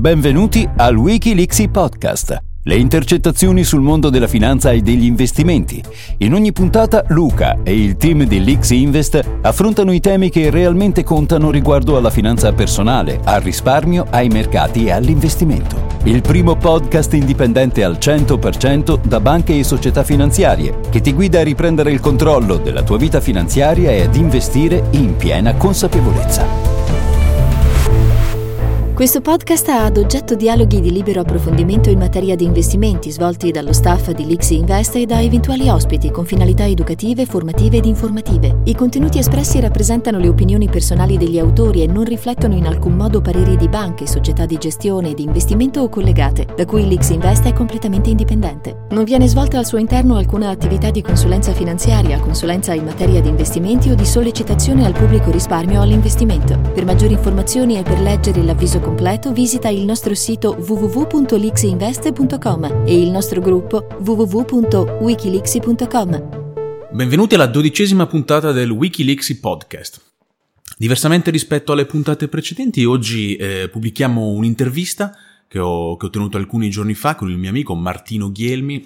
Benvenuti al Wikileaks Podcast. Le intercettazioni sul mondo della finanza e degli investimenti. In ogni puntata Luca e il team di Leaks Invest affrontano i temi che realmente contano riguardo alla finanza personale, al risparmio, ai mercati e all'investimento. Il primo podcast indipendente al 100% da banche e società finanziarie che ti guida a riprendere il controllo della tua vita finanziaria e ad investire in piena consapevolezza. Questo podcast ha ad oggetto dialoghi di libero approfondimento in materia di investimenti svolti dallo staff di Lixi Invest e da eventuali ospiti con finalità educative, formative ed informative. I contenuti espressi rappresentano le opinioni personali degli autori e non riflettono in alcun modo pareri di banche, società di gestione, di investimento o collegate, da cui Lixi Invest è completamente indipendente. Non viene svolta al suo interno alcuna attività di consulenza finanziaria, consulenza in materia di investimenti o di sollecitazione al pubblico risparmio all'investimento. Per maggiori informazioni e per leggere l'avviso completo visita il nostro sito www.lixinvest.com e il nostro gruppo www.wikilixi.com. Benvenuti alla dodicesima puntata del Wikileaks Podcast. Diversamente rispetto alle puntate precedenti, oggi eh, pubblichiamo un'intervista che ho, che ho tenuto alcuni giorni fa con il mio amico Martino Ghielmi,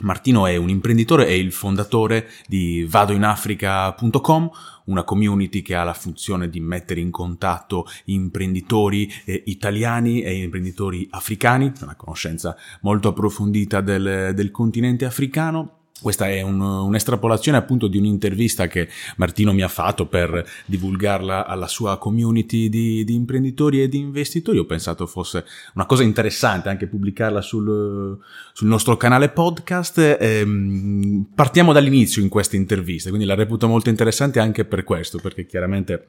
Martino è un imprenditore e il fondatore di vadoinafrica.com, una community che ha la funzione di mettere in contatto imprenditori eh, italiani e imprenditori africani, una conoscenza molto approfondita del, del continente africano questa è un, un'estrapolazione appunto di un'intervista che Martino mi ha fatto per divulgarla alla sua community di, di, imprenditori e di investitori. Ho pensato fosse una cosa interessante anche pubblicarla sul, sul nostro canale podcast. Ehm, partiamo dall'inizio in questa intervista, quindi la reputo molto interessante anche per questo, perché chiaramente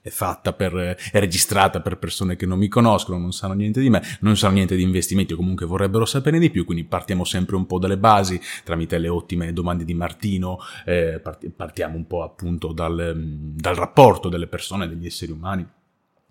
è fatta per, è registrata per persone che non mi conoscono, non sanno niente di me, non sanno niente di investimenti o comunque vorrebbero sapere di più, quindi partiamo sempre un po' dalle basi tramite le ottime domande di Martino, eh, partiamo un po' appunto dal, dal rapporto delle persone, degli esseri umani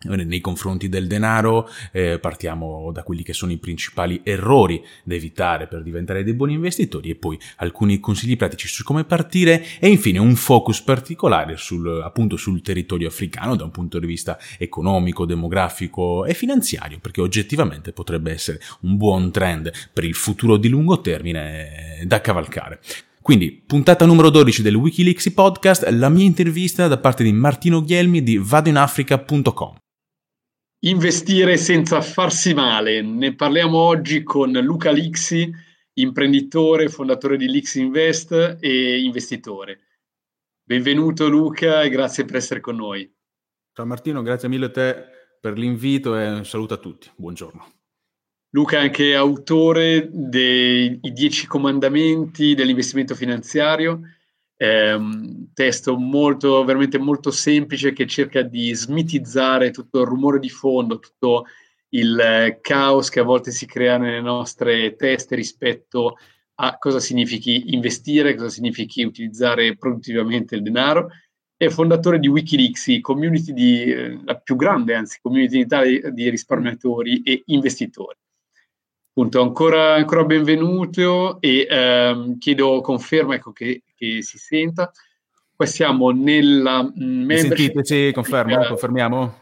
nei confronti del denaro eh, partiamo da quelli che sono i principali errori da evitare per diventare dei buoni investitori e poi alcuni consigli pratici su come partire e infine un focus particolare sul, appunto sul territorio africano da un punto di vista economico, demografico e finanziario perché oggettivamente potrebbe essere un buon trend per il futuro di lungo termine eh, da cavalcare. Quindi, puntata numero 12 del Wikileaks podcast, la mia intervista da parte di Martino Ghielmi di vadoinafrica.com. Investire senza farsi male. Ne parliamo oggi con Luca Lixi, imprenditore, fondatore di Lix Invest e investitore. Benvenuto Luca e grazie per essere con noi. Ciao Martino, grazie mille a te per l'invito e un saluto a tutti. Buongiorno. Luca è anche autore dei Dieci Comandamenti dell'investimento finanziario un testo molto, veramente molto semplice che cerca di smitizzare tutto il rumore di fondo, tutto il eh, caos che a volte si crea nelle nostre teste rispetto a cosa significhi investire, cosa significhi utilizzare produttivamente il denaro. È fondatore di Wikileaks, community di, eh, la più grande, anzi, community in Italia di risparmiatori e investitori. Appunto, ancora, ancora benvenuto e ehm, chiedo conferma ecco, che, che, si senta. Qua siamo nella mm, membership. Sentite, sì, confermo, confermiamo?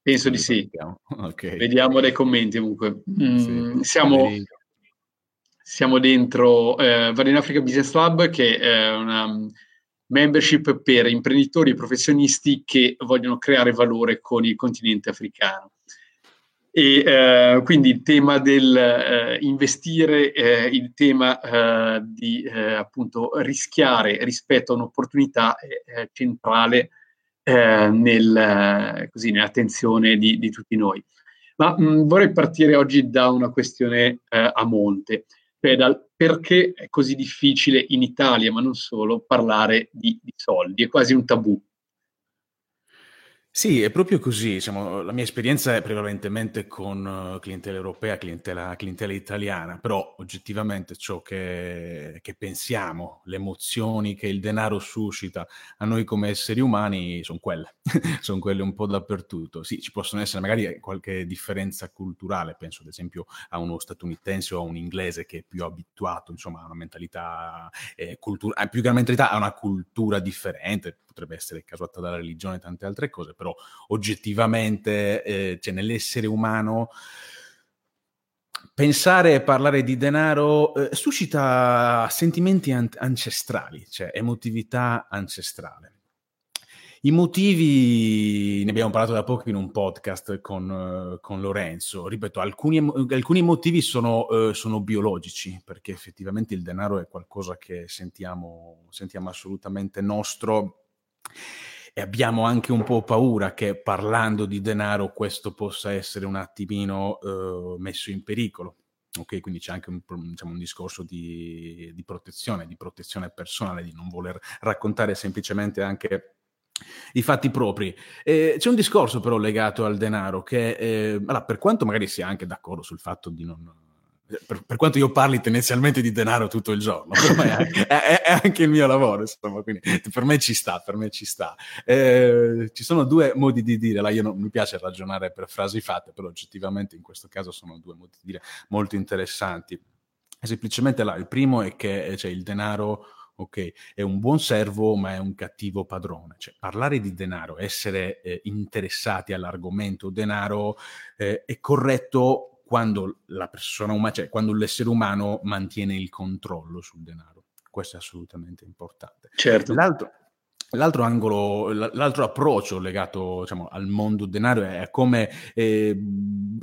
Penso di sì. Okay. Vediamo dai commenti comunque. Mm, sì, siamo, siamo, dentro eh, Vado in Africa Business Lab che è una membership per imprenditori e professionisti che vogliono creare valore con il continente africano. E eh, quindi il tema del eh, investire, eh, il tema eh, di eh, appunto rischiare rispetto a un'opportunità è, è centrale eh, nel, così, nell'attenzione di, di, tutti noi. Ma mh, vorrei partire oggi da una questione a monte, cioè dal perché è così difficile in Italia, ma non solo, parlare di, di soldi, è quasi un tabù. Sì, è proprio così. Diciamo, la mia esperienza è prevalentemente con uh, clientela europea, clientela, clientela italiana, però oggettivamente ciò che, che pensiamo, le emozioni che il denaro suscita a noi come esseri umani sono quelle, sono quelle un po' dappertutto. Sì, ci possono essere magari qualche differenza culturale, penso ad esempio a uno statunitense o a un inglese che è più abituato, insomma, a una mentalità eh, culturale, più che una mentalità, a una cultura differente potrebbe essere causata dalla religione e tante altre cose, però oggettivamente eh, cioè, nell'essere umano pensare e parlare di denaro eh, suscita sentimenti an- ancestrali, cioè emotività ancestrale. I motivi, ne abbiamo parlato da poco in un podcast con, con Lorenzo, ripeto, alcuni, alcuni motivi sono, uh, sono, biologici, perché effettivamente il denaro è qualcosa che sentiamo, sentiamo assolutamente nostro e abbiamo anche un po' paura che parlando di denaro questo possa essere un attimino uh, messo in pericolo. Ok, quindi c'è anche un, diciamo, un discorso di, di, protezione, di protezione personale, di non voler raccontare semplicemente anche i fatti propri. Eh, c'è un discorso però legato al denaro che, eh, allora, per quanto magari sia anche d'accordo sul fatto di non... Per, per, quanto io parli tendenzialmente di denaro tutto il giorno, per me è, è, è, anche il mio lavoro, insomma, quindi per me ci sta, per me ci sta. Eh, ci sono due modi di dire, là io non mi piace ragionare per frasi fatte, però oggettivamente in questo caso sono due modi di dire molto interessanti. Semplicemente là, il primo è che cioè, il denaro ok? È un buon servo, ma è un cattivo padrone. Cioè, parlare di denaro, essere eh, interessati all'argomento denaro eh, è corretto quando la persona umana, cioè quando l'essere umano mantiene il controllo sul denaro. Questo è assolutamente importante. Certo. L'altro, L'altro angolo, l'altro approccio legato diciamo, al mondo denaro è come eh,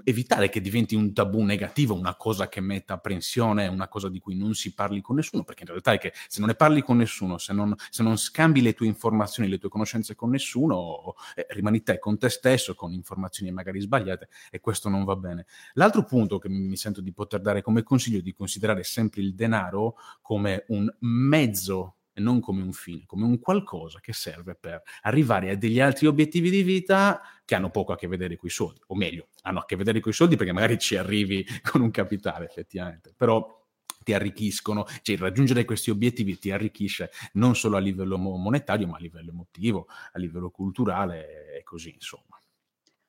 evitare che diventi un tabù negativo, una cosa che metta apprensione, una cosa di cui non si parli con nessuno, perché in realtà è che se non ne parli con nessuno, se non, se non scambi le tue informazioni, le tue conoscenze con nessuno, eh, rimani te con te stesso, con informazioni magari sbagliate e questo non va bene. L'altro punto che mi sento di poter dare come consiglio è di considerare sempre il denaro come un mezzo e non come un fine, come un qualcosa che serve per arrivare a degli altri obiettivi di vita che hanno poco a che vedere con i soldi, o meglio, hanno a che vedere con i soldi perché magari ci arrivi con un capitale effettivamente, però ti arricchiscono, cioè raggiungere questi obiettivi ti arricchisce non solo a livello monetario, ma a livello emotivo, a livello culturale e così, insomma.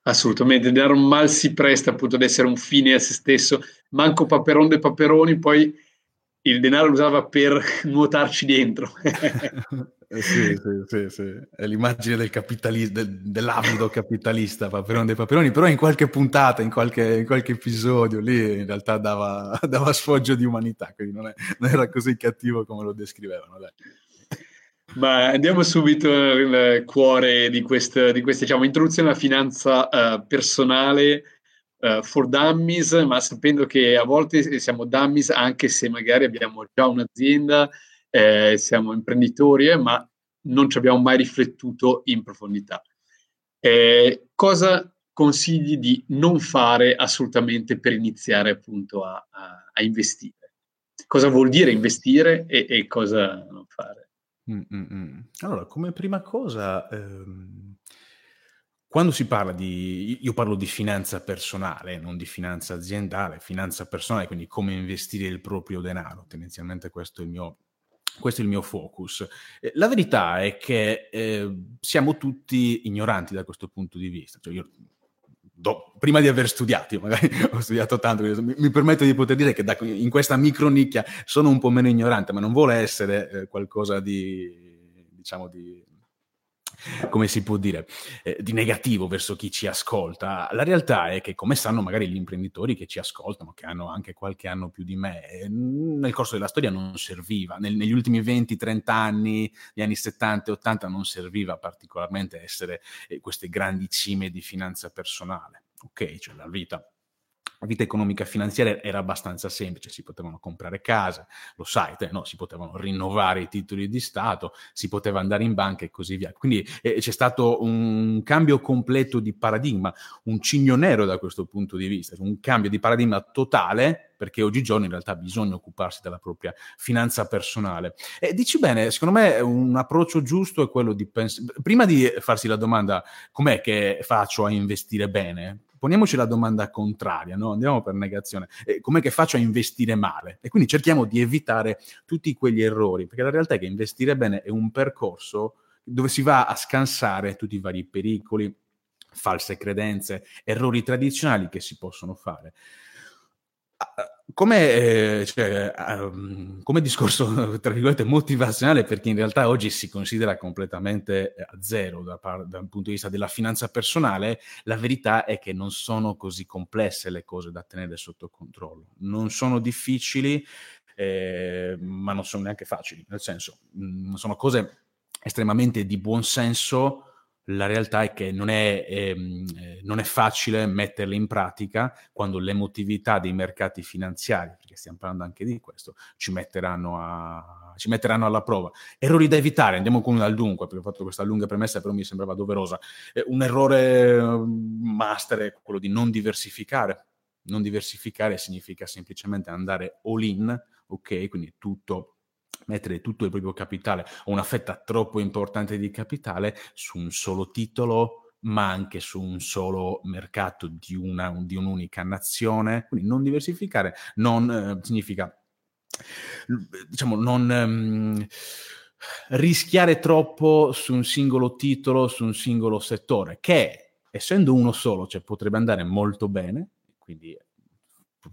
Assolutamente, il denaro mal si presta appunto ad essere un fine a se stesso, manco Paperon dei Paperoni, poi il denaro lo usava per nuotarci dentro. eh sì, sì, sì, sì, È l'immagine del capitalista, del, dell'avido capitalista, Paperone dei Paperoni, però in qualche puntata, in qualche, in qualche episodio lì in realtà dava, dava, sfoggio di umanità, quindi non, è, non, era così cattivo come lo descrivevano. Dai. Ma andiamo subito nel cuore di questa, di questa diciamo, introduzione alla finanza uh, personale uh, for dummies, ma sapendo che a volte siamo dummies anche se magari abbiamo già un'azienda, eh, siamo imprenditori, eh, ma non ci abbiamo mai riflettuto in profondità. Eh, cosa consigli di non fare assolutamente per iniziare appunto a, a, a investire? Cosa vuol dire investire e, e cosa non fare? Mm-mm. Allora, come prima cosa, ehm, quando si parla di, io parlo di finanza personale, non di finanza aziendale, finanza personale, quindi come investire il proprio denaro, tendenzialmente questo è il mio, questo è il mio focus. Eh, la verità è che eh, siamo tutti ignoranti da questo punto di vista. Cioè io, do, prima di aver studiato, magari ho studiato tanto, mi, mi, permetto di poter dire che da, in questa micronicchia sono un po' meno ignorante, ma non vuole essere eh, qualcosa di, diciamo, di come si può dire, eh, di negativo verso chi ci ascolta. La realtà è che, come sanno magari gli imprenditori che ci ascoltano, che hanno anche qualche anno più di me, eh, nel corso della storia non serviva. Nel, negli ultimi 20-30 anni, gli anni 70 e 80, non serviva particolarmente essere eh, queste grandi cime di finanza personale. Ok, cioè la vita vita economica finanziaria era abbastanza semplice, si potevano comprare case, lo sai, no? si potevano rinnovare i titoli di Stato, si poteva andare in banca e così via. Quindi eh, c'è stato un cambio completo di paradigma, un cigno nero da questo punto di vista, un cambio di paradigma totale perché oggigiorno in realtà bisogna occuparsi della propria finanza personale. E dici bene, secondo me un approccio giusto è quello di pensare, prima di farsi la domanda com'è che faccio a investire bene, poniamoci la domanda contraria, no? andiamo per negazione, eh, com'è che faccio a investire male? E quindi cerchiamo di evitare tutti quegli errori, perché la realtà è che investire bene è un percorso dove si va a scansare tutti i vari pericoli, false credenze, errori tradizionali che si possono fare. Come, eh, cioè, um, come, discorso, tra virgolette, motivazionale, perché in realtà oggi si considera completamente a zero da par- dal punto di vista della finanza personale, la verità è che non sono così complesse le cose da tenere sotto controllo. Non sono difficili, eh, ma non sono neanche facili, nel senso, mh, mm, sono cose estremamente di buon senso la realtà è che non è, ehm, eh, non è, facile metterle in pratica quando l'emotività dei mercati finanziari, perché stiamo parlando anche di questo, ci metteranno, a, ci metteranno alla prova. Errori da evitare, andiamo con al dunque, perché ho fatto questa lunga premessa, però mi sembrava doverosa. Eh, un errore mm, master è quello di non diversificare. Non diversificare significa semplicemente andare all in, ok? Quindi tutto mettere tutto il proprio capitale o una fetta troppo importante di capitale su un solo titolo, ma anche su un solo mercato di, una, di un'unica nazione. Quindi non diversificare non eh, significa, diciamo, non ehm, rischiare troppo su un singolo titolo, su un singolo settore, che essendo uno solo, cioè, potrebbe andare molto bene, quindi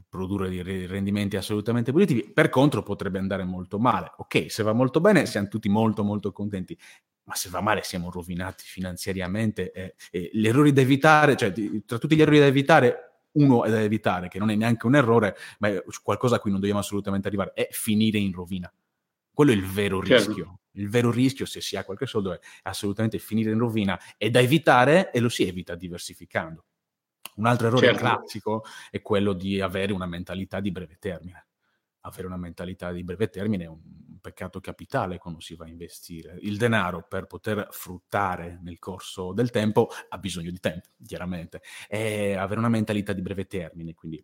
produrre dei rendimenti assolutamente positivi, per contro potrebbe andare molto male. Ok, se va molto bene siamo tutti molto molto contenti, ma se va male siamo rovinati finanziariamente. Eh, eh, gli errori da evitare, cioè tra tutti gli errori da evitare, uno è da evitare, che non è neanche un errore, ma è qualcosa a cui non dobbiamo assolutamente arrivare, è finire in rovina. Quello è il vero certo. rischio. Il vero rischio, se si ha qualche soldo, è assolutamente finire in rovina. È da evitare e lo si evita diversificando. Un altro errore certo. classico è quello di avere una mentalità di breve termine. Avere una mentalità di breve termine è un peccato capitale quando si va a investire. Il denaro per poter fruttare nel corso del tempo ha bisogno di tempo, chiaramente. E avere una mentalità di breve termine, quindi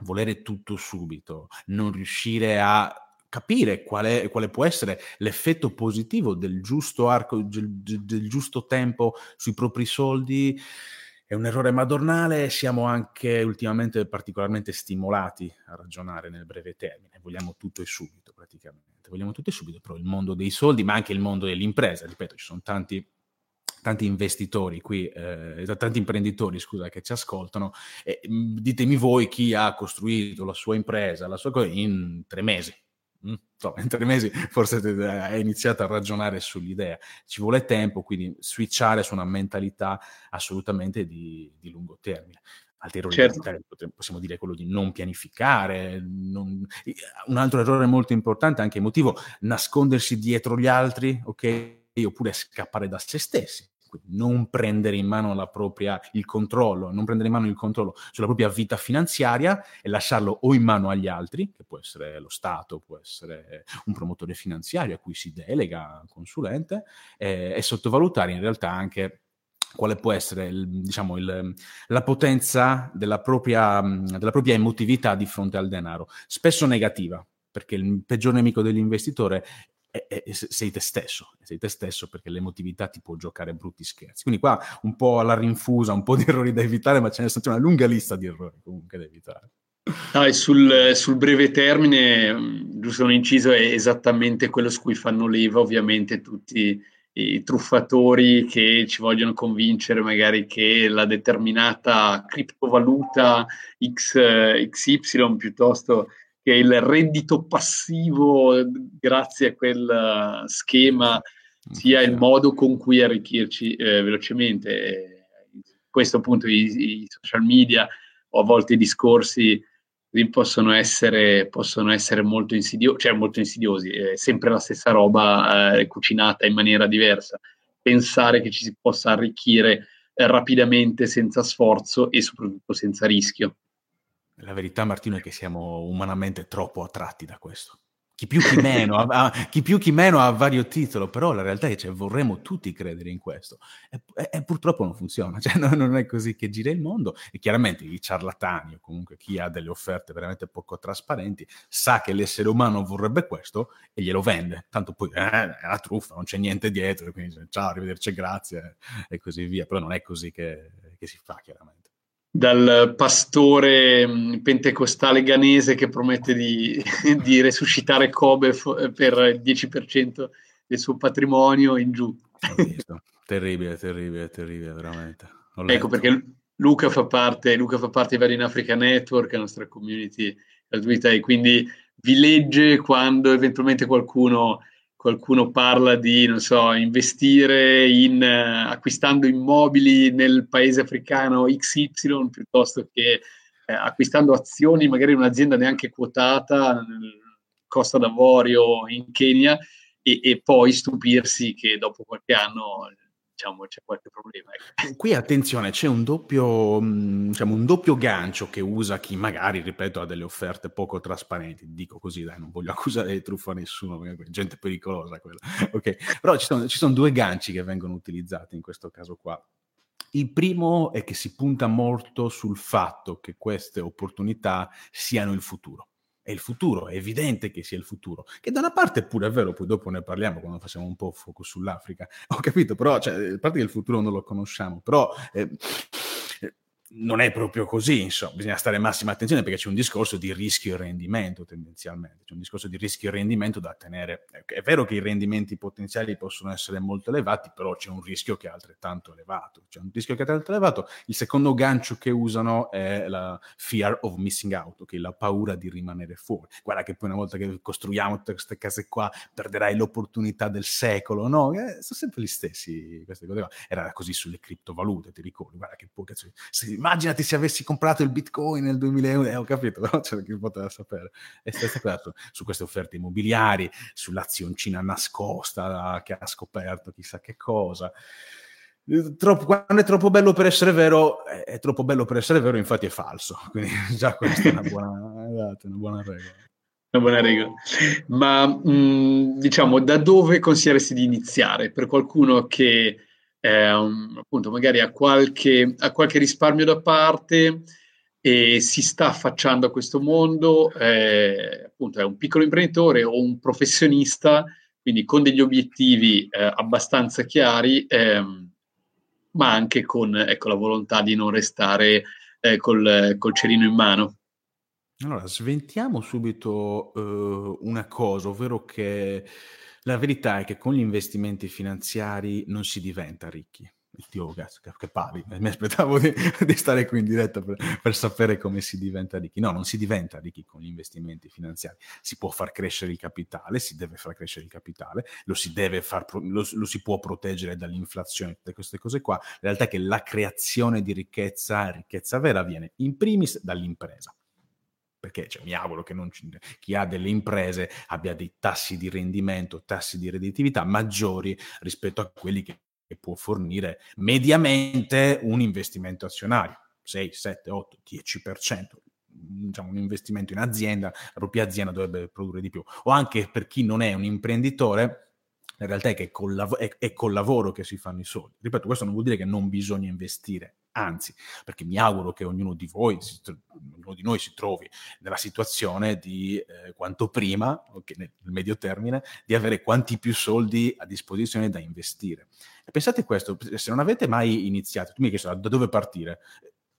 volere tutto subito, non riuscire a capire qual è, quale può essere l'effetto positivo del giusto arco, del, del giusto tempo sui propri soldi, è un errore madornale, siamo anche ultimamente particolarmente stimolati a ragionare nel breve termine, vogliamo tutto e subito praticamente, vogliamo tutto e subito, però il mondo dei soldi, ma anche il mondo dell'impresa, ripeto, ci sono tanti tanti investitori qui, eh, tanti imprenditori, scusa, che ci ascoltano, e ditemi voi chi ha costruito la sua impresa, la sua cosa in tre mesi, Mm, in tre mesi forse hai iniziato a ragionare sull'idea. Ci vuole tempo, quindi switchare su una mentalità assolutamente di, di lungo termine. Altri errori certo. possiamo dire quello di non pianificare. Non... Un altro errore molto importante, anche emotivo, nascondersi dietro gli altri, ok? Oppure scappare da se stessi non prendere in mano propria, il controllo, non prendere in mano il controllo sulla propria vita finanziaria e lasciarlo o in mano agli altri, che può essere lo Stato, può essere un promotore finanziario a cui si delega, un consulente, eh, e sottovalutare in realtà anche quale può essere il, diciamo, il, la potenza della propria, della propria emotività di fronte al denaro, spesso negativa, perché il peggior nemico dell'investitore sei te stesso, sei te stesso perché l'emotività ti può giocare brutti scherzi. Quindi qua un po' alla rinfusa, un po' di errori da evitare, ma ce ne sono una lunga lista di errori comunque da evitare. Ah, sul, sul, breve termine, mm, giusto un inciso, è esattamente quello su cui fanno leva ovviamente tutti i truffatori che ci vogliono convincere magari che la determinata criptovaluta X, XY piuttosto che il reddito passivo, grazie a quel schema, sia il modo con cui arricchirci eh, velocemente. questo appunto i, i, social media o a volte i discorsi possono essere, possono essere molto, insidio- cioè molto insidiosi, è sempre la stessa roba eh, cucinata in maniera diversa. Pensare che ci si possa arricchire eh, rapidamente senza sforzo e soprattutto senza rischio. La verità, Martino, è che siamo umanamente troppo attratti da questo. Chi più chi meno, ha, chi più chi meno ha vario titolo, però la realtà è che cioè, vorremmo tutti credere in questo. E, e, e purtroppo non funziona, cioè, no, non è così che gira il mondo. E chiaramente i ciarlatani, o comunque chi ha delle offerte veramente poco trasparenti, sa che l'essere umano vorrebbe questo e glielo vende. Tanto poi eh, è una truffa, non c'è niente dietro, quindi ciao, arrivederci, grazie, e così via. Però non è così che, che si fa, chiaramente dal pastore mm, pentecostale ghanese che promette di, di resuscitare Kobe f- per il 10% del suo patrimonio in giù. terribile, terribile, terribile, veramente. Ecco perché Luca fa parte, Luca fa parte di Varin Africa Network, la nostra community gratuita, e quindi vi legge quando eventualmente qualcuno, qualcuno parla di, non so, investire in uh, acquistando immobili nel paese africano XY piuttosto che eh, acquistando azioni magari in un'azienda neanche quotata, Costa d'Avorio in Kenya, e, e poi stupirsi che dopo qualche anno diciamo, c'è qualche problema. Ecco. Qui attenzione, c'è un doppio, mm, diciamo, un doppio gancio che usa chi magari, ripeto, ha delle offerte poco trasparenti. Dico così, dai, non voglio accusare di truffa a nessuno, perché è gente pericolosa quella. ok, però ci sono, ci sono due ganci che vengono utilizzati in questo caso qua. Il primo è che si punta molto sul fatto che queste opportunità siano il futuro è il futuro, è evidente che sia il futuro, che da una parte pure è vero, poi dopo ne parliamo quando facciamo un po' fuoco sull'Africa, ho capito, però, cioè, a parte che il futuro non lo conosciamo, però eh, non è proprio così, insomma, bisogna stare massima attenzione perché c'è un discorso di rischio e rendimento tendenzialmente, c'è un discorso di rischio e rendimento da tenere. È vero che i rendimenti potenziali possono essere molto elevati, però c'è un rischio che è altrettanto elevato. C'è un rischio che è altrettanto elevato. Il secondo gancio che usano è la fear of missing out, ok? La paura di rimanere fuori. Guarda che poi una volta che costruiamo queste case qua perderai l'opportunità del secolo, no? Eh, sono sempre gli stessi queste cose qua. Era così sulle criptovalute, ti ricordi? Guarda che poi cazzo, immaginati se avessi comprato il bitcoin nel 2001, eh, ho capito, però c'è chi poteva sapere. E stai sapendo su queste offerte immobiliari, sull'azioncina nascosta che ha scoperto chissà che cosa. Troppo, quando è troppo bello per essere vero, è troppo bello per essere vero, infatti è falso. Quindi già questa è una buona, esatto, una buona regola. Una buona regola. Ma mh, diciamo, da dove consiglieresti di iniziare? Per qualcuno che eh, un, appunto magari ha qualche, ha qualche, risparmio da parte e si sta affacciando a questo mondo, eh, appunto è un piccolo imprenditore o un professionista, quindi con degli obiettivi eh, abbastanza chiari, ehm, ma anche con ecco, la volontà di non restare eh, col, col cerino in mano. Allora, sventiamo subito uh, una cosa, ovvero che la verità è che con gli investimenti finanziari non si diventa ricchi. Dio, cazzo, che, pali, mi aspettavo di, di, stare qui in diretta per, per, sapere come si diventa ricchi. No, non si diventa ricchi con gli investimenti finanziari. Si può far crescere il capitale, si deve far crescere il capitale, lo si, far, lo, lo si può proteggere dall'inflazione, tutte queste cose qua. La realtà è che la creazione di ricchezza, ricchezza vera, viene in primis dall'impresa perché cioè, mi auguro che ci, chi ha delle imprese abbia dei tassi di rendimento, tassi di redditività maggiori rispetto a quelli che, che può fornire mediamente un investimento azionario, 6, 7, 8, 10%. Diciamo, un investimento in azienda, la propria azienda dovrebbe produrre di più. O anche per chi non è un imprenditore, la realtà è che col lav- è, è col lavoro che si fanno i soldi. Ripeto, questo non vuol dire che non bisogna investire, anzi, perché mi auguro che ognuno di voi, ognuno di noi si trovi nella situazione di eh, quanto prima, okay, nel medio termine, di avere quanti più soldi a disposizione da investire. E pensate questo, se non avete mai iniziato, tu mi hai chiesto da dove partire,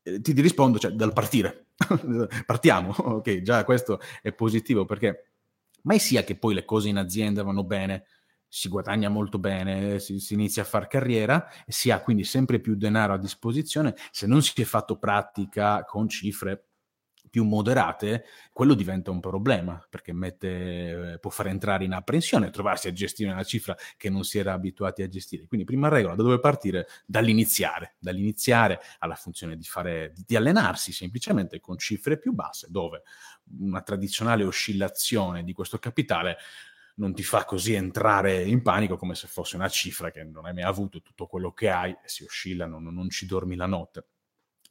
eh, ti rispondo, cioè dal partire. Partiamo, ok, già questo è positivo perché mai sia che poi le cose in azienda vanno bene, si guadagna molto bene, si, si, inizia a fare carriera e si ha quindi sempre più denaro a disposizione. Se non si è fatto pratica con cifre più moderate, quello diventa un problema perché mette, può far entrare in apprensione, trovarsi a gestire una cifra che non si era abituati a gestire. Quindi, prima regola, da dove partire? Dall'iniziare, dall'iniziare alla funzione di, fare, di allenarsi semplicemente con cifre più basse, dove una tradizionale oscillazione di questo capitale non ti fa così entrare in panico come se fosse una cifra che non hai mai avuto tutto quello che hai si oscilla, non, non ci dormi la notte.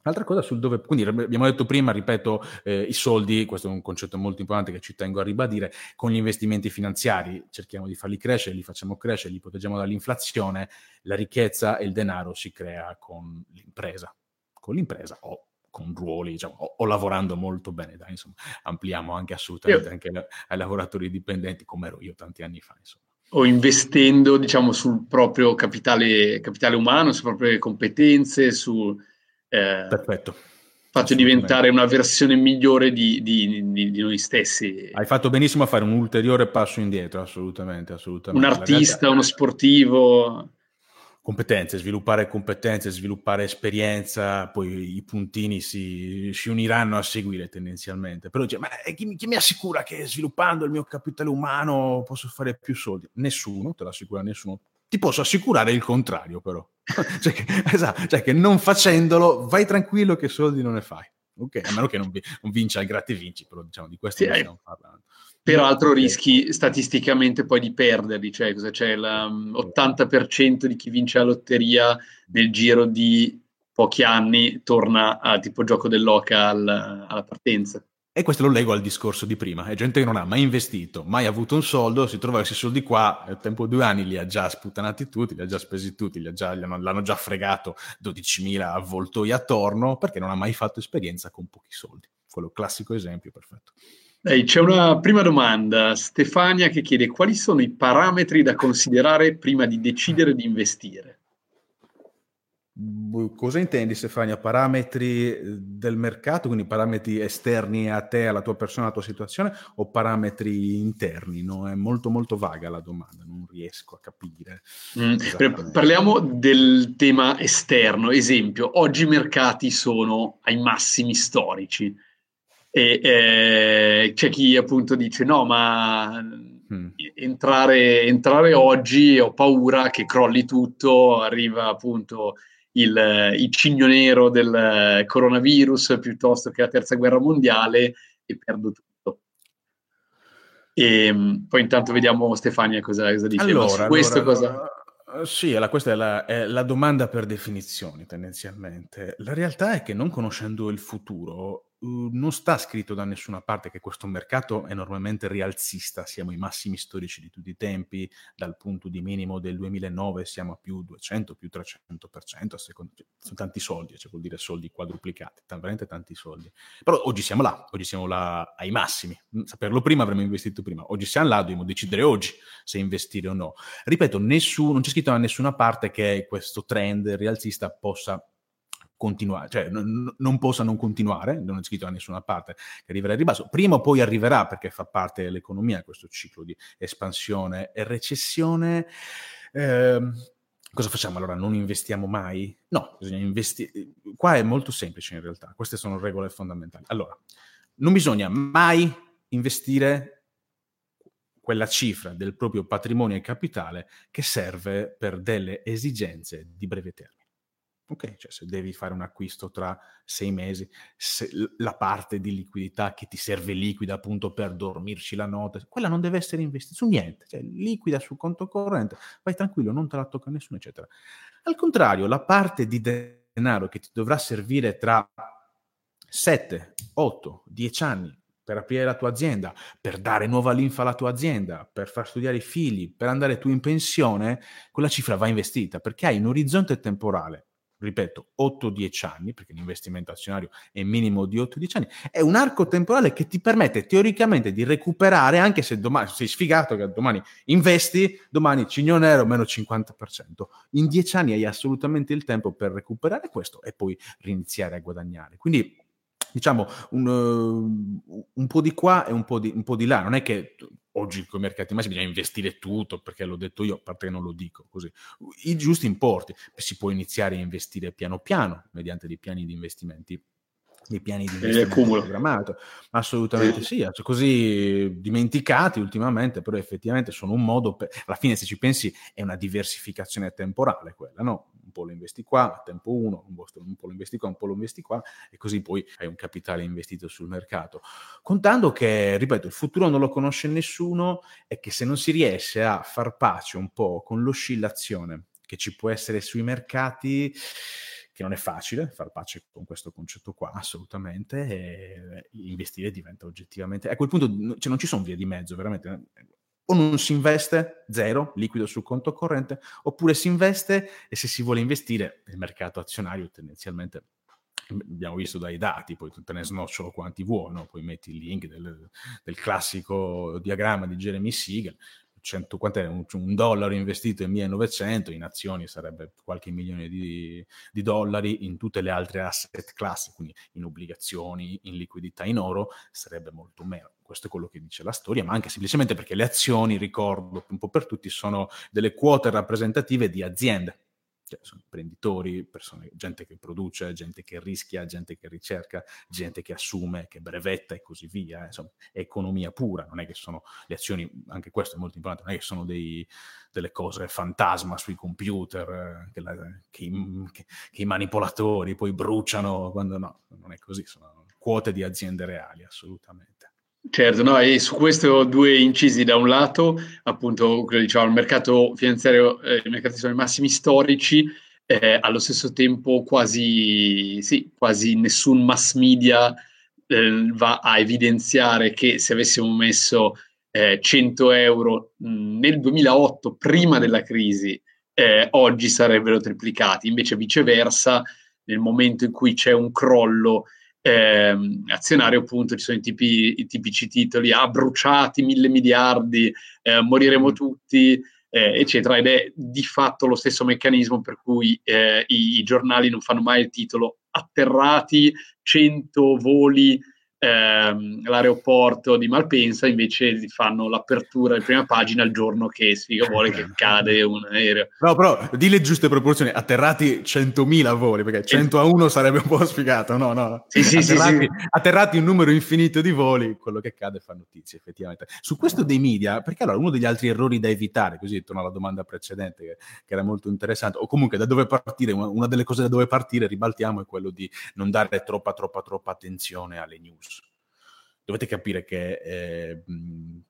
Altra cosa sul dove, quindi abbiamo detto prima, ripeto, eh, i soldi, questo è un concetto molto importante che ci tengo a ribadire, con gli investimenti finanziari cerchiamo di farli crescere, li facciamo crescere, li proteggiamo dall'inflazione, la ricchezza e il denaro si crea con l'impresa, con l'impresa o con ruoli, diciamo, o, o, lavorando molto bene, dai, insomma, ampliamo anche assolutamente io. anche ai lavoratori dipendenti, come ero io tanti anni fa, insomma. O investendo, diciamo, sul proprio capitale, capitale umano, sulle proprie competenze, su... Eh, Perfetto. Faccio diventare una versione migliore di, di, di, di, noi stessi. Hai fatto benissimo a fare un ulteriore passo indietro, assolutamente, assolutamente. Un artista, uno sportivo competenze, sviluppare competenze, sviluppare esperienza, poi i puntini si, si uniranno a seguire tendenzialmente. Però dice, ma chi, chi, mi assicura che sviluppando il mio capitale umano posso fare più soldi? Nessuno, te lo assicura nessuno. Ti posso assicurare il contrario però. cioè, che, esatto, cioè che non facendolo vai tranquillo che soldi non ne fai. Ok, a meno che non, vi, non vinci al gratte vinci, però diciamo di questo sì, non stiamo parlando. Peraltro rischi statisticamente poi di perderli, cioè cosa c'è l'80% di chi vince la lotteria nel giro di pochi anni torna a tipo gioco dell'oca al, alla partenza. E questo lo leggo al discorso di prima, è gente che non ha mai investito, mai avuto un soldo, si trova questi soldi qua, nel tempo di due anni li ha già sputtanati tutti, li ha già spesi tutti, li già, hanno, l'hanno già fregato 12.000 avvoltoi attorno perché non ha mai fatto esperienza con pochi soldi. Quello classico esempio, perfetto. Ehi, c'è una prima domanda, Stefania che chiede quali sono i parametri da considerare prima di decidere di investire? Cosa intendi Stefania? Parametri eh, del mercato, quindi parametri esterni a te, alla tua persona, alla tua situazione o parametri interni? No? È molto molto vaga la domanda, non riesco a capire. Mm, parliamo del tema esterno, esempio, oggi i mercati sono ai massimi storici e eh, c'è chi appunto dice no, ma mm. entrare, entrare, oggi ho paura che crolli tutto, arriva appunto il, il cigno nero del coronavirus piuttosto che la terza guerra mondiale e perdo tutto. E mm, poi intanto vediamo Stefania cosa, cosa dice. Allora, questo allora, cosa... Sì, allora, questa è la, è la, domanda per definizioni tendenzialmente. La realtà è che non conoscendo il futuro Uhm, non sta scritto da nessuna parte che questo mercato è enormemente rialzista, siamo ai massimi storici di tutti i tempi, dal punto di minimo del 2009 siamo a più 200, più 300%, a seconda, cioè, sono tanti soldi, cioè vuol dire soldi quadruplicati, t- veramente tanti soldi. Però oggi siamo là, oggi siamo là ai massimi, mhmm, saperlo prima avremmo investito prima, oggi siamo là, dobbiamo decidere oggi se investire o no. Ripeto, nessuno, non c'è scritto da nessuna parte che questo trend rialzista possa continuare, cioè n- non possa non continuare, non è scritto da nessuna parte che arriverà al ribasso, prima o poi arriverà perché fa parte dell'economia questo ciclo di espansione e recessione. Eh, cosa facciamo allora? Non investiamo mai? No, bisogna investire. Qua è molto semplice in realtà, queste sono regole fondamentali. Allora, non bisogna mai investire quella cifra del proprio patrimonio e capitale che serve per delle esigenze di breve termine. Ok, cioè se devi fare un acquisto tra sei mesi, la parte di liquidità che ti serve liquida appunto per dormirci la notte, quella non deve essere investita su niente, cioè liquida sul conto corrente, vai tranquillo, non te la tocca nessuno, eccetera. Al contrario, la parte di denaro che ti dovrà servire tra 7, 8, 10 anni per aprire la tua azienda, per dare nuova linfa alla tua azienda, per far studiare i figli, per andare tu in pensione, quella cifra va investita perché hai un orizzonte temporale ripeto, 8-10 anni, perché l'investimento azionario è minimo di 8-10 anni, è un arco temporale che ti permette teoricamente di recuperare, anche se domani sei sfigato che domani investi, domani cigno nero meno 50%. In 10 anni hai assolutamente il tempo per recuperare questo e poi riniziare a guadagnare. Quindi diciamo un, uh, un po' di qua e un po' di, un po' di là, non è che oggi con i mercati massimi bisogna investire tutto, perché l'ho detto io, a parte che non lo dico così, i giusti importi, si può iniziare a investire piano piano mediante dei piani di investimenti dei piani di investimento programmato. Assolutamente sì, cioè, così dimenticati ultimamente, però effettivamente sono un modo per, alla fine se ci pensi è una diversificazione temporale quella, no? Un po' lo investi qua, a tempo uno, un po' lo investi qua, un po' lo investi qua e così poi hai un capitale investito sul mercato. Contando che, ripeto, il futuro non lo conosce nessuno e che se non si riesce a far pace un po' con l'oscillazione che ci può essere sui mercati, che non è facile far pace con questo concetto qua, assolutamente, e investire diventa oggettivamente... A quel punto cioè, non ci sono vie di mezzo, veramente. O non si investe, zero, liquido sul conto corrente, oppure si investe e se si vuole investire nel mercato azionario tendenzialmente abbiamo visto dai dati, poi te ne snocciolo quanti vuoi, no? poi metti il link del, del, classico diagramma di Jeremy Siegel, 100, quant'è? Un, un, dollaro investito in 1900 in azioni sarebbe qualche milione di, di, dollari, in tutte le altre asset class, quindi in obbligazioni, in liquidità, in oro, sarebbe molto meno. Questo è quello che dice la storia, ma anche semplicemente perché le azioni, ricordo un po' per tutti, sono delle quote rappresentative di aziende Cioè, sono imprenditori, persone, gente che produce, gente che rischia, gente che ricerca, gente che assume, che brevetta e così via. Eh. Insomma, è economia pura, non è che sono le azioni, anche questo è molto importante, non è che sono dei, delle cose fantasma sui computer eh, che, la, che, che, che, i, manipolatori poi bruciano quando no, non è così, sono quote di aziende reali, assolutamente. Certo, no, e su questo due incisi. Da un lato, appunto, diciamo, il mercato finanziario, eh, i mercati sono i massimi storici, eh, allo stesso tempo quasi, sì, quasi nessun mass media eh, va a evidenziare che se avessimo messo 100 eh, euro mh, nel 2008, prima della crisi, eh, oggi sarebbero triplicati, invece viceversa, nel momento in cui c'è un crollo eh, azionario, appunto, ci sono i, tipi, i tipici titoli, ah, bruciati mille miliardi, eh, moriremo mm. tutti, eh, eccetera, ed è di fatto lo stesso meccanismo per cui eh, i, i, giornali non fanno mai il titolo atterrati 100 voli ehm, l'aeroporto di Malpensa invece fanno l'apertura di prima pagina il giorno che sfiga vuole che cade un aereo. No, però di le giuste proporzioni, atterrati 100.000 voli, perché 100 a 1 sarebbe un po' sfigato, no, no. Sì, sì, atterrati, sì, sì. atterrati un numero infinito di voli, quello che cade fa notizie, effettivamente. Su questo dei media, perché allora uno degli altri errori da evitare, così torno alla domanda precedente che, che era molto interessante, o comunque da dove partire, una, una delle cose da dove partire, ribaltiamo, è quello di non dare troppa, troppa, troppa attenzione alle news dovete capire che eh,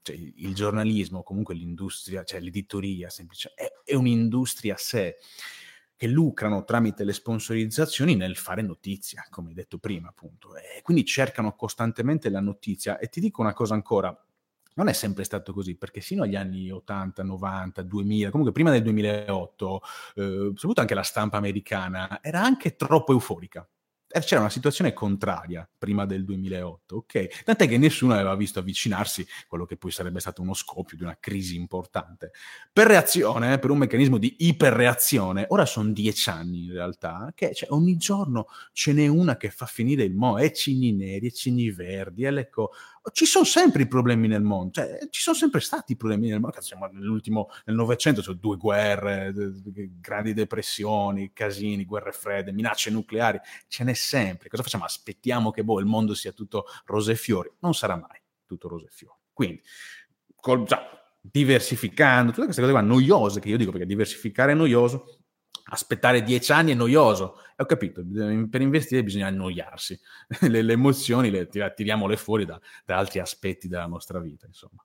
cioè, il giornalismo, comunque l'industria, cioè l'editoria, semplice, è, è, un'industria a sé che lucrano tramite le sponsorizzazioni nel fare notizia, come detto prima, appunto. E quindi cercano costantemente la notizia. E ti dico una cosa ancora, non è sempre stato così, perché sino agli anni 80, 90, 2000, comunque prima del 2008, eh, soprattutto anche la stampa americana, era anche troppo euforica c'era una situazione contraria prima del 2008, ok? Tant'è che nessuno aveva visto avvicinarsi quello che poi sarebbe stato uno scoppio di una crisi importante. Per reazione, per un meccanismo di iperreazione, ora sono dieci anni in realtà, che cioè, ogni giorno ce n'è una che fa finire il mo', e cigni neri, e cigni verdi, e l'ecco, ci sono sempre i problemi nel mondo, cioè, ci sono sempre stati i problemi nel mondo. Siamo nell'ultimo, nel Novecento, sono due guerre, grandi depressioni, casini, guerre fredde, minacce nucleari, ce n'è sempre. Cosa facciamo? Aspettiamo che boh, il mondo sia tutto rose e fiori? Non sarà mai tutto rose e fiori. Quindi, col, già, diversificando, tutte queste cose qua noiose, che io dico perché diversificare è noioso, aspettare dieci anni è noioso. E ho capito, per investire bisogna annoiarsi. le, le, emozioni le tiriamole fuori da, da, altri aspetti della nostra vita, insomma.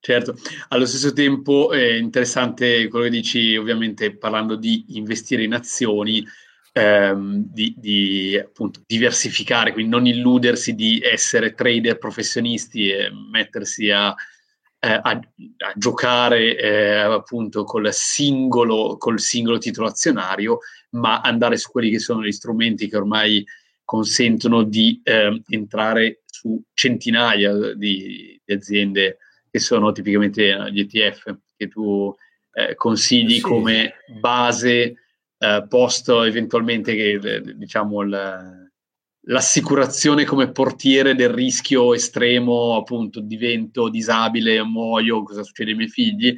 Certo, allo stesso tempo è interessante quello che dici, ovviamente parlando di investire in azioni, ehm, di, di appunto diversificare, quindi non illudersi di essere trader professionisti e mettersi a eh, a, a, giocare eh, appunto col singolo, col singolo titolo azionario, ma andare su quelli che sono gli strumenti che ormai consentono di eh, entrare su centinaia di, di, aziende che sono tipicamente eh, gli ETF che tu eh, consigli sì. come base eh, posto eventualmente che diciamo il l'assicurazione come portiere del rischio estremo, appunto divento disabile, muoio, cosa succede ai miei figli,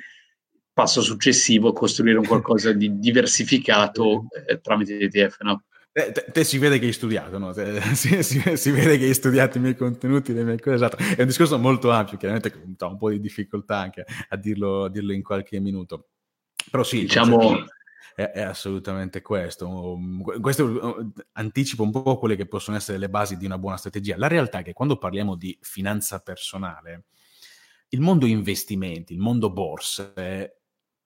passo successivo costruire un qualcosa di diversificato eh, tramite ETF, no? Eh, te, te, si vede che hai studiato, no? Te, si, si, si, vede che hai studiato i miei contenuti, le mie cose, esatto. È un discorso molto ampio, chiaramente ho un po' di difficoltà anche a dirlo, a dirlo in qualche minuto. Però sì, diciamo è, è assolutamente questo. Questo uh, anticipa un po' quelle che possono essere le basi di una buona strategia. La realtà è che quando parliamo di finanza personale, il mondo investimenti, il mondo borse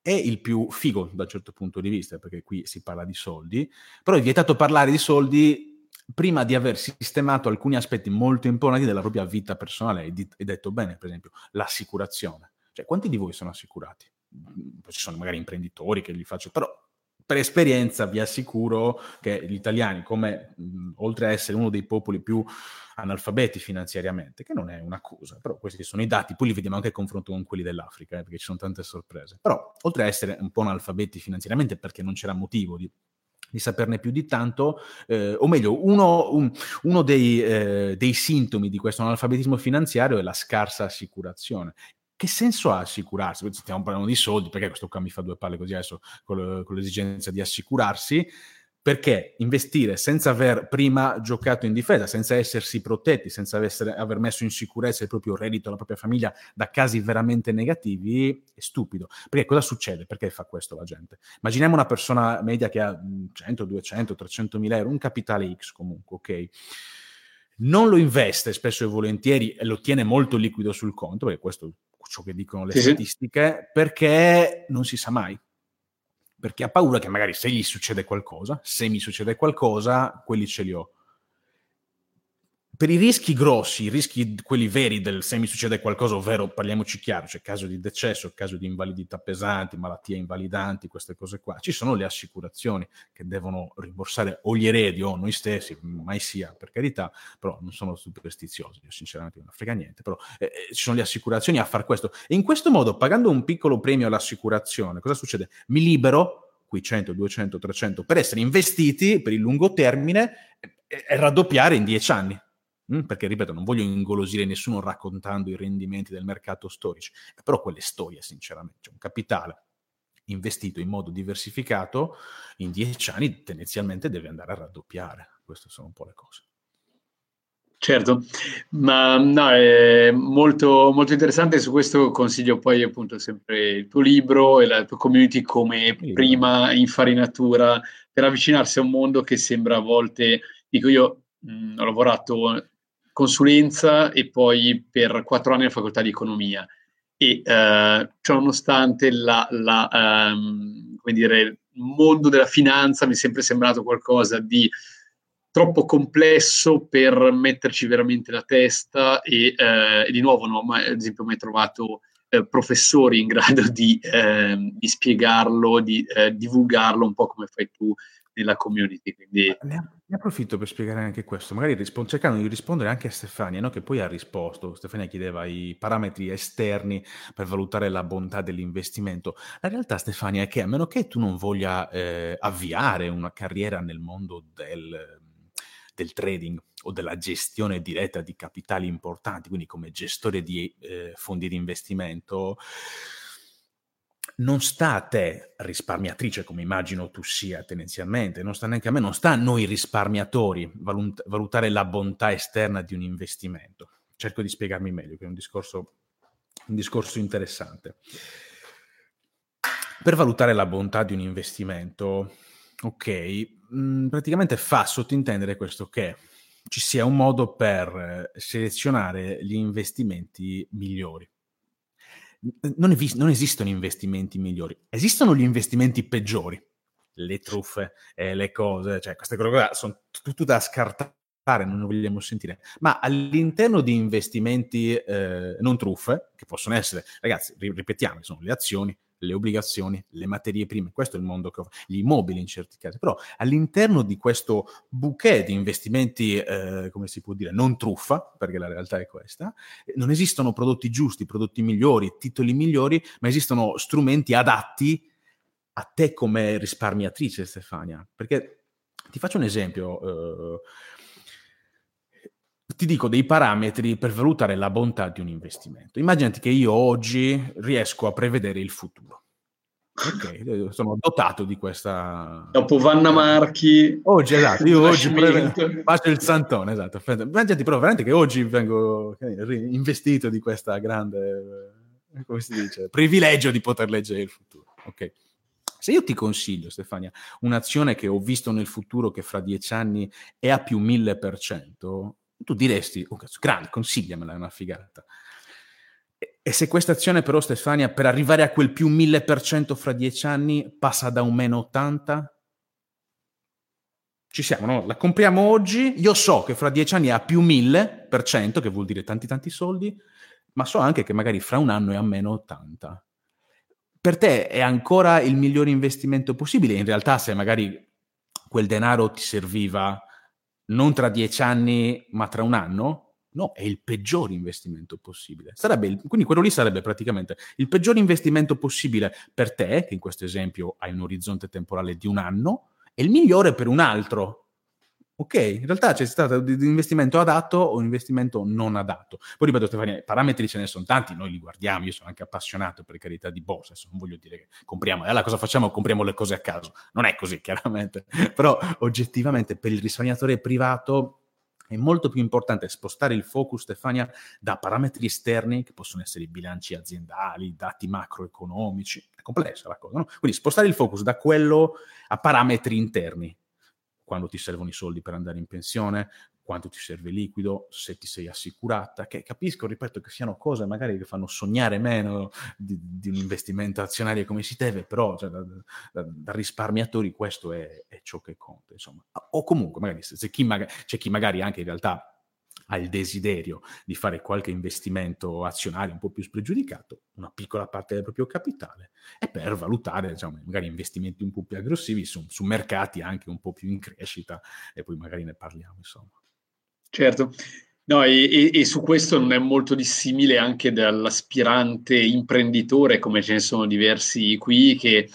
è il più figo da un certo punto di vista, perché qui si parla di soldi, però è vietato parlare di soldi prima di aver sistemato alcuni aspetti molto importanti della propria vita personale e detto bene, per esempio, l'assicurazione. Cioè, quanti di voi sono assicurati? Ci sono magari imprenditori che li faccio, però per esperienza vi assicuro che gli italiani, come mh, oltre a essere uno dei popoli più analfabeti finanziariamente, che non è un'accusa, però questi sono i dati, poi li vediamo anche a confronto con quelli dell'Africa, eh, perché ci sono tante sorprese. Però, oltre a essere un po' analfabeti finanziariamente, perché non c'era motivo di di saperne più di tanto, eh, o meglio, uno, un, uno dei, eh, dei, sintomi di questo analfabetismo finanziario è la scarsa assicurazione che senso ha assicurarsi? Stiamo parlando di soldi, perché questo qua mi fa due palle così adesso con, con l'esigenza di assicurarsi? Perché investire senza aver prima giocato in difesa, senza essersi protetti, senza essere, aver messo in sicurezza il proprio reddito, la propria famiglia da casi veramente negativi, è stupido. Perché cosa succede? Perché fa questo la gente? Immaginiamo una persona media che ha 100, 200, 300 mila euro, un capitale X comunque, ok? Non lo investe spesso e volentieri e lo tiene molto liquido sul conto, perché questo ciò che dicono le sì, statistiche, perché non si sa mai. Perché ha paura che magari se gli succede qualcosa, se mi succede qualcosa, quelli ce li ho per i rischi grossi, i rischi quelli veri del se mi succede qualcosa, ovvero parliamoci chiaro, c'è caso di decesso, caso di invalidità pesanti, malattie invalidanti, queste cose qua, ci sono le assicurazioni che devono rimborsare o gli eredi o noi stessi, mai sia per carità, però non sono superstiziosi, io sinceramente non frega niente, però eh, eh, ci sono le assicurazioni a far questo e in questo modo pagando un piccolo premio all'assicurazione, cosa succede? Mi libero qui 100, 200, 300 per essere investiti per il lungo termine e, e raddoppiare in 10 anni perché ripeto, non voglio ingolosire nessuno raccontando i rendimenti del mercato storici, però quelle storie, sinceramente, cioè un capitale investito in modo diversificato in dieci anni tendenzialmente deve andare a raddoppiare. Queste sono un po' le cose. Certo, ma no, è molto, molto interessante. Su questo consiglio poi appunto sempre il tuo libro e la tua community come prima infarinatura per avvicinarsi a un mondo che sembra a volte, dico io, mh, ho lavorato consulenza e poi per quattro anni alla facoltà di economia. E eh, nonostante la, la, come dire, il mondo della finanza mi è sempre sembrato qualcosa di troppo complesso per metterci veramente la testa e, eh, e di nuovo non ho mai, ad esempio mai trovato eh, professori in grado di, ehm, di spiegarlo, di eh, divulgarlo un po' come fai tu nella community. Quindi... Ne, approfitto per spiegare anche questo, magari rispondo, cercando di rispondere anche a Stefania, no? che poi ha risposto. Stefania chiedeva i parametri esterni per valutare la bontà dell'investimento. La realtà, Stefania, è che a meno che tu non voglia eh, avviare una carriera nel mondo del, del trading o della gestione diretta di capitali importanti, quindi come gestore di eh, fondi di investimento, non sta a te, risparmiatrice, come immagino tu sia tendenzialmente, non sta neanche a me, non sta a noi risparmiatori valut- valutare la bontà esterna di un investimento. Cerco di spiegarmi meglio, che è un discorso, un discorso interessante. Per valutare la bontà di un investimento, ok, mh, mm, praticamente fa sottintendere questo che ci sia un modo per selezionare gli investimenti migliori non, es- non, esistono investimenti migliori, esistono gli investimenti peggiori, le truffe, eh, le cose, cioè queste cose sono tutto da scartare, non vogliamo sentire, ma all'interno di investimenti eh, non truffe, che possono essere, ragazzi, ripetiamo, sono le azioni, le obbligazioni, le materie prime, questo è il mondo che offre, gli immobili in certi casi, però all'interno di questo bouquet di investimenti, eh, come si può dire, non truffa, perché la realtà è questa, non esistono prodotti giusti, prodotti migliori, titoli migliori, ma esistono strumenti adatti a te come risparmiatrice, Stefania, perché ti faccio un esempio. Eh, ti dico dei parametri per valutare la bontà di un investimento. Immaginati che io oggi riesco a prevedere il futuro. Ok, sono dotato di questa. Dopo Vanna Marchi. Oggi, esatto, io oggi pre... faccio il santone, esatto. Immaginati però veramente che oggi vengo investito di questa grande, come si dice, privilegio di poter leggere il futuro. Ok. Se io ti consiglio, Stefania, un'azione che ho visto nel futuro che fra dieci anni è a più 1000%, tu diresti, oh cazzo, grande, consigliamela, è una figata. E, e se questa azione però, Stefania, per arrivare a quel più 1000% fra dieci anni, passa da un meno 80? Ci siamo, no? La compriamo oggi, io so che fra dieci anni è a più 1000%, che vuol dire tanti tanti soldi, ma so anche che magari fra un anno è a meno 80. Per te è ancora il migliore investimento possibile? In realtà se magari quel denaro ti serviva non tra dieci anni, ma tra un anno? No, è il peggior investimento possibile. Sarebbe quindi quello lì sarebbe praticamente il peggior investimento possibile per te, che in questo esempio hai un orizzonte temporale di un anno, e il migliore per un altro. Ok, in realtà c'è stato un investimento adatto o un investimento non adatto. Poi ripeto, Stefania, parametri ce ne sono tanti, noi li guardiamo, io sono anche appassionato per carità di boss, adesso non voglio dire che compriamo, allora cosa facciamo? Compriamo le cose a caso. Non è così, chiaramente, però oggettivamente per il risparmiatore privato è molto più importante spostare il focus, Stefania, da parametri esterni, che possono essere i bilanci aziendali, dati macroeconomici, è complessa la cosa, no? Quindi spostare il focus da quello a parametri interni, quando ti servono i soldi per andare in pensione, quanto ti serve liquido, se ti sei assicurata, che capisco, ripeto, che siano cose magari che fanno sognare meno di, di un investimento azionario come si deve, però cioè, da, da, da, risparmiatori questo è, è, ciò che conta, insomma. O comunque, magari se, se chi magari, c'è chi magari anche in realtà ha il desiderio di fare qualche investimento azionario un po' più spregiudicato, una piccola parte del proprio capitale, e per valutare diciamo, magari investimenti un po' più aggressivi su, su, mercati anche un po' più in crescita e poi magari ne parliamo. Insomma. Certo. No, e, e, su questo non è molto dissimile anche dall'aspirante imprenditore, come ce ne sono diversi qui, che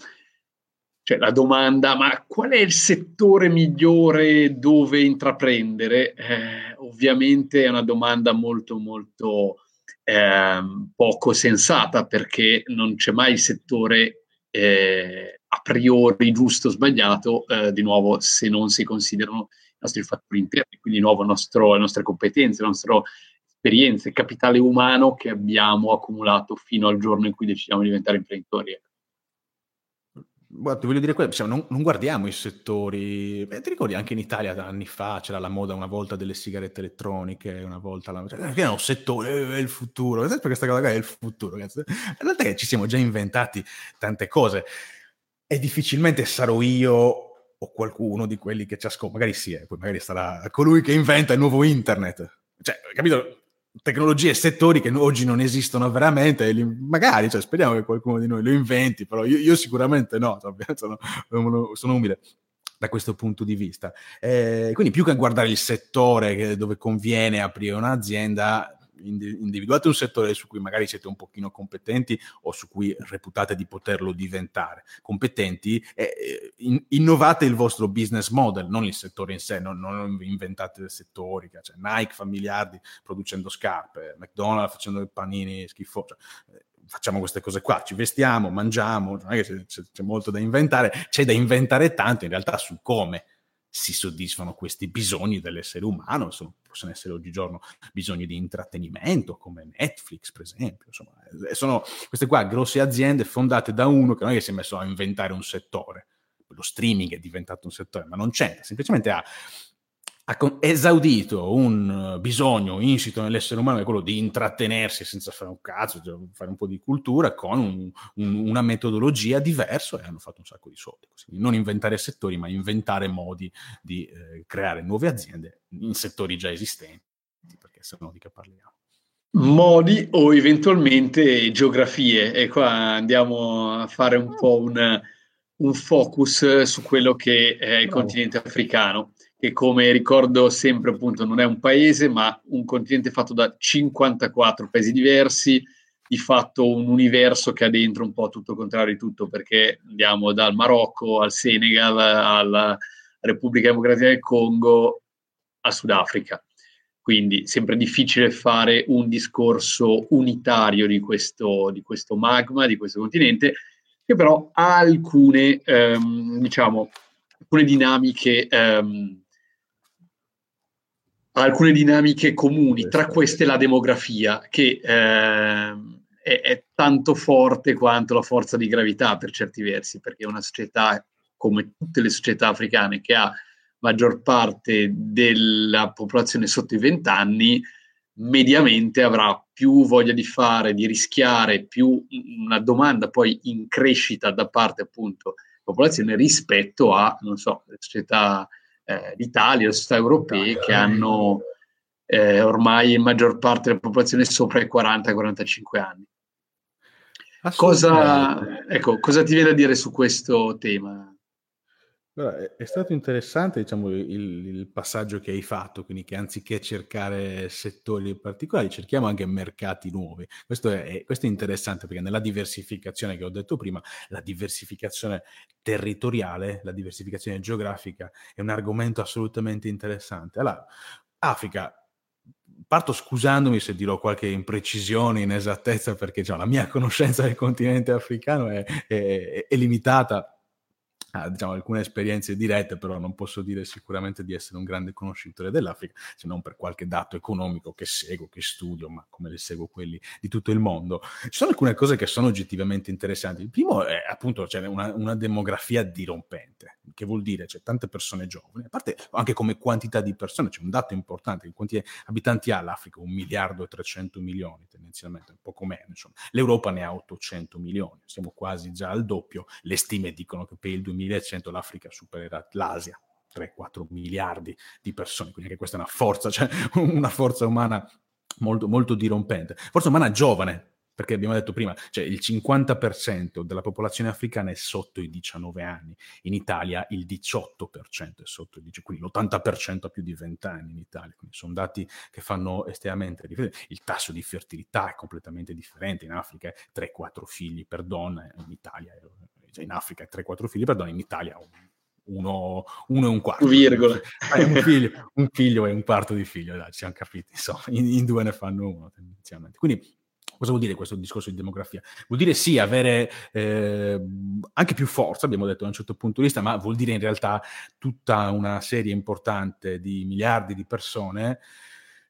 cioè la domanda, ma qual è il settore migliore dove intraprendere? Eh, ovviamente è una domanda molto, molto eh, poco sensata perché non c'è mai il settore eh, a priori giusto o sbagliato, eh, di nuovo, se non si considerano i nostri fattori interni, quindi di nuovo nostro, le nostre competenze, le nostre esperienze, il capitale umano che abbiamo accumulato fino al giorno in cui decidiamo di diventare imprenditori. Guarda, voglio dire questo, non, non, guardiamo i settori. Beh, ti ricordi anche in Italia anni fa c'era la moda una volta delle sigarette elettroniche, una volta la. Cioè, un settore, è il futuro. Perché questa cosa è il futuro. Ragazzi. In realtà ci siamo già inventati tante cose. E difficilmente sarò io o qualcuno di quelli che ci ascolta. Magari sì, eh, magari sarà colui che inventa il nuovo internet. Cioè, capito? Tecnologie e settori che oggi non esistono veramente, magari, cioè, speriamo che qualcuno di noi lo inventi, però io, io sicuramente no, sono, sono, umile da questo punto di vista. Eh, quindi più che guardare il settore dove conviene aprire un'azienda, individuate un settore su cui magari siete un pochino competenti o su cui reputate di poterlo diventare competenti e in, innovate il vostro business model, non il settore in sé, non, non inventate settori, cioè Nike fa miliardi producendo scarpe, McDonald's facendo panini schifosi. Cioè, facciamo queste cose qua, ci vestiamo, mangiamo, non è che c'è, c'è molto da inventare, c'è da inventare tanto in realtà su come si soddisfano questi bisogni dell'essere umano, sono, possono essere oggigiorno bisogni di intrattenimento come Netflix per esempio, insomma, eh, sono queste qua grosse aziende fondate da uno che non è che si è messo a inventare un settore, lo streaming è diventato un settore, ma non c'entra, semplicemente ha ha esaudito un bisogno insito nell'essere umano che è quello di intrattenersi senza fare un cazzo, cioè fare un po' di cultura con un, un, una metodologia diversa e hanno fatto un sacco di soldi. Così. Non inventare settori, ma inventare modi di eh, creare nuove aziende in settori già esistenti, perché se no di che parliamo. Modi o eventualmente geografie, e qua andiamo a fare un po' un, un focus su quello che è il continente africano che come ricordo sempre appunto non è un paese, ma un continente fatto da 54 paesi diversi, di fatto un universo che ha dentro un po' tutto contrario di tutto, perché andiamo dal Marocco al Senegal, alla Repubblica Democratica del Congo, al Sudafrica. Quindi sempre difficile fare un discorso unitario di questo, di questo magma, di questo continente, che però ha alcune, ehm, diciamo, alcune dinamiche ehm, alcune dinamiche comuni, tra queste la demografia, che eh, è, è, tanto forte quanto la forza di gravità per certi versi, perché è una società come tutte le società africane che ha maggior parte della popolazione sotto i 20 anni, mediamente avrà più voglia di fare, di rischiare, più una domanda poi in crescita da parte appunto della popolazione rispetto a, non so, le società eh, l'Italia, le società europee che hanno eh, ormai in maggior parte della popolazione sopra i 40-45 anni. Cosa, ecco, cosa ti viene da dire su questo tema? Allora, è stato interessante diciamo, il, il, passaggio che hai fatto, quindi che anziché cercare settori particolari, cerchiamo anche mercati nuovi. Questo è, questo è interessante perché nella diversificazione che ho detto prima, la diversificazione territoriale, la diversificazione geografica è un argomento assolutamente interessante. Allora, Africa, parto scusandomi se dirò qualche imprecisione, inesattezza, perché cioè, la mia conoscenza del continente africano è, è limitata ha diciamo, alcune esperienze dirette, però non posso dire sicuramente di essere un grande conoscitore dell'Africa, se non per qualche dato economico che seguo, che studio, ma come le seguo quelli di tutto il mondo. Ci sono alcune cose che sono oggettivamente interessanti. Il primo è appunto c'è una, una demografia dirompente, che vuol dire c'è tante persone giovani, a parte anche come quantità di persone, c'è un dato importante, quanti abitanti ha l'Africa? Un miliardo e 300 milioni tendenzialmente, un poco meno, insomma. L'Europa ne ha 800 milioni, siamo quasi già al doppio, le stime dicono che per il 2000 2100 l'Africa supererà l'Asia. 3-4 miliardi di persone, quindi anche questa è una forza, cioè una forza umana molto, molto dirompente. Forza umana giovane, perché abbiamo detto prima, cioè il 50% della popolazione africana è sotto i 19 anni, in Italia il 18% è sotto i 19, quindi l'80% ha più di 20 anni in Italia, quindi sono dati che fanno estremamente differenza. Il tasso di fertilità è completamente differente, in Africa è 3-4 figli per donna, in Italia è cioè in Africa 3-4 figli, perdono, in Italia uno, uno, e un quarto. Virgola. Eh, un, figlio, un figlio e un quarto di figlio, dai, ci siamo capiti, insomma, in, in due ne fanno uno tendenzialmente. Quindi Cosa vuol dire questo discorso di demografia? Vuol dire sì avere eh, anche più forza, abbiamo detto da un certo punto di vista, ma vuol dire in realtà tutta una serie importante di miliardi di persone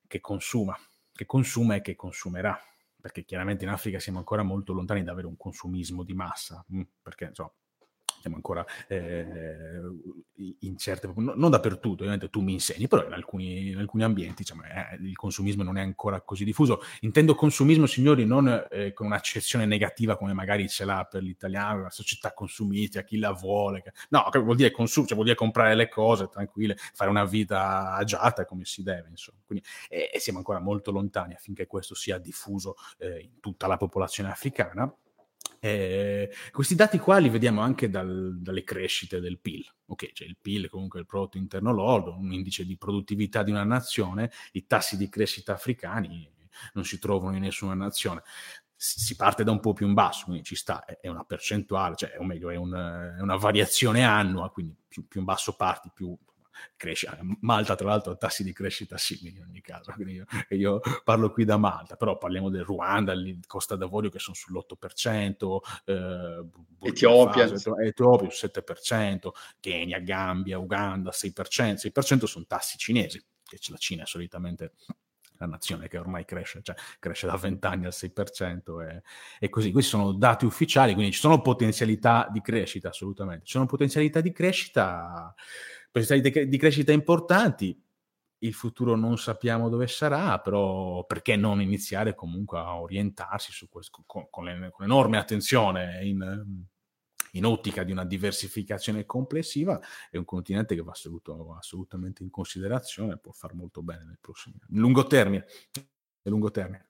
che consuma, che consuma e che consumerà perché chiaramente in Africa siamo ancora molto lontani da avere un consumismo di massa, mm, perché insomma, siamo ancora eh, in certe, non dappertutto, ovviamente tu mi insegni, però in alcuni, in alcuni ambienti diciamo, eh, il consumismo non è ancora così diffuso. Intendo consumismo, signori, non eh, con un'accezione negativa come magari ce l'ha per l'italiano, la società consumistica, chi la vuole. No, vuol dire consum- cioè vuol dire comprare le cose tranquille, fare una vita agiata come si deve, insomma. Quindi, e siamo ancora molto lontani affinché questo sia diffuso eh, in tutta la popolazione africana eh, questi dati qua li vediamo anche dal, dalle crescite del PIL. Ok, cioè il PIL comunque il prodotto interno lordo, un indice di produttività di una nazione, i tassi di crescita africani non si trovano in nessuna nazione. Si parte da un po' più in basso, quindi ci sta, è una percentuale, cioè, o meglio, è, un, è una variazione annua, quindi più, più in basso parti, più cresce. Malta, tra l'altro, ha tassi di crescita simili in ogni caso. Io, io, parlo qui da Malta, però parliamo del Ruanda, Costa d'Avorio che sono sull'8%, eh, Etiopia. Faso, Etiopia sul 7%, Kenya, Gambia, Uganda 6%. 6% sono tassi cinesi, che la Cina è solitamente la nazione che ormai cresce, cioè cresce da 20 anni al 6% e, e, così. Questi sono dati ufficiali, quindi ci sono potenzialità di crescita, assolutamente. Ci sono potenzialità di crescita potenzialità di crescita importanti. Il futuro non sappiamo dove sarà, però perché non iniziare comunque a orientarsi su questo con, con, le, con enorme attenzione in, in ottica di una diversificazione complessiva, è un continente che va assoluto, assolutamente in considerazione, può far molto bene nel prossimo lungo termine. Lungo termine.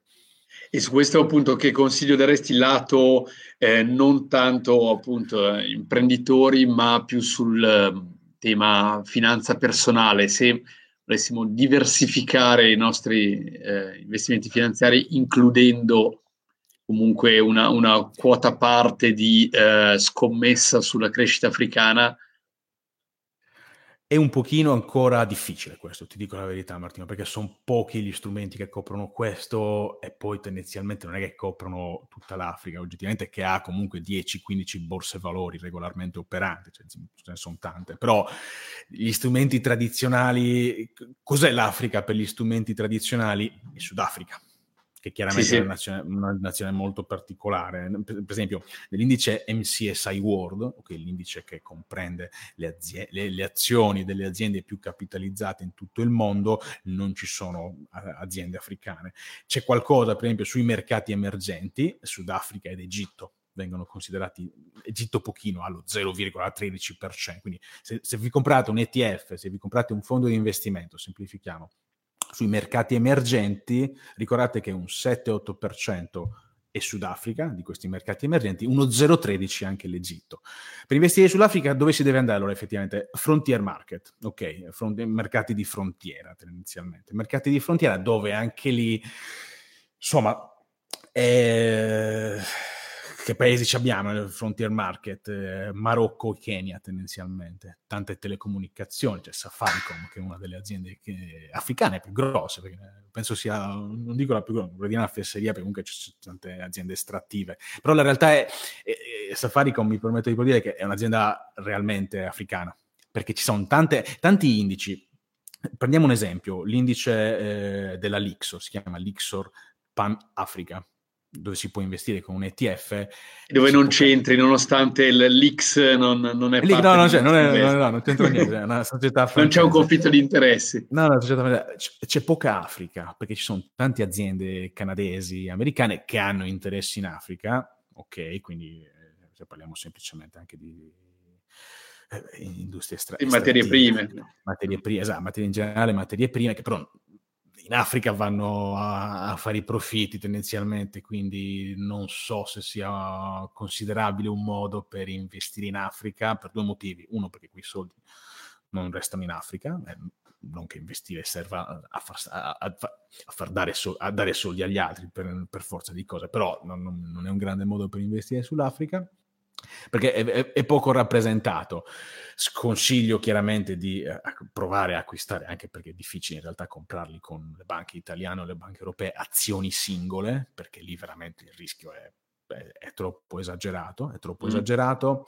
E su questo appunto che consiglio daresti lato eh, non tanto appunto eh, imprenditori, ma più sul tema finanza personale, se volessimo diversificare i nostri eh, investimenti finanziari includendo comunque una, una quota parte di eh, scommessa sulla crescita africana, è un pochino ancora difficile questo, ti dico la verità Martino, perché sono pochi gli strumenti che coprono questo e poi tendenzialmente non è che coprono tutta l'Africa, oggettivamente che ha comunque 10-15 borse valori regolarmente operanti, cioè, ce ne sono tante, però gli strumenti tradizionali, cos'è l'Africa per gli strumenti tradizionali? Il Sudafrica che chiaramente sì, sì. È una nazione, una nazione, molto particolare. Per, esempio, nell'indice MCSI World, okay, l'indice che comprende le, azie- le, le, azioni delle aziende più capitalizzate in tutto il mondo, non ci sono aziende africane. C'è qualcosa, per esempio, sui mercati emergenti, Sudafrica ed Egitto vengono considerati Egitto pochino allo 0,13%. Quindi se, se vi comprate un ETF, se vi comprate un fondo di investimento, semplifichiamo, sui mercati emergenti, ricordate che un 7-8% e Sudafrica, di questi mercati emergenti, uno 0,13 anche l'Egitto. Per investire in Sudafrica dove si deve andare allora effettivamente? Frontier market, ok, front- mercati di frontiera tendenzialmente. Mercati di frontiera dove anche lì, insomma, eh, che paesi abbiamo nel frontier market? Eh, Marocco e Kenya tendenzialmente, tante telecomunicazioni, c'è Safaricom che è una delle aziende che, africane più grosse, perché penso sia, non dico la più grossa, quella di una fesseria, perché comunque ci sono tante aziende estrattive, però la realtà è, è, è Safaricom mi permetto di dire che è un'azienda realmente africana, perché ci sono tante, tanti indici, Prendiamo un esempio, l'indice eh, della Lixor, si chiama Lixor Pan Africa, dove si può investire con un ETF. Dove non c'entri, nonostante l'X non, non è Lì, no, non, c'è, non, è, no, no, non c'entra niente, è una società Non c'è un conflitto di interessi. No, no, c'è, c'è poca Africa, perché ci sono tante aziende canadesi, americane, che hanno interessi in Africa, ok, quindi eh, se parliamo semplicemente anche di eh, industrie di materie prime. Materie prime, esatto, materie in generale, materie prime, che però in Africa vanno a, a, fare i profitti tendenzialmente, quindi non so se sia considerabile un modo per investire in Africa per due motivi. Uno, perché quei soldi non restano in Africa, eh, non che investire serva a far, a, a, far dare, so, dare, soldi agli altri per, per, forza di cose, però non, non è un grande modo per investire sull'Africa perché è, è, è, poco rappresentato. Sconsiglio chiaramente di eh, provare a acquistare, anche perché è difficile in realtà comprarli con le banche italiane o le banche europee, azioni singole, perché lì veramente il rischio è, è troppo esagerato, è troppo mm. esagerato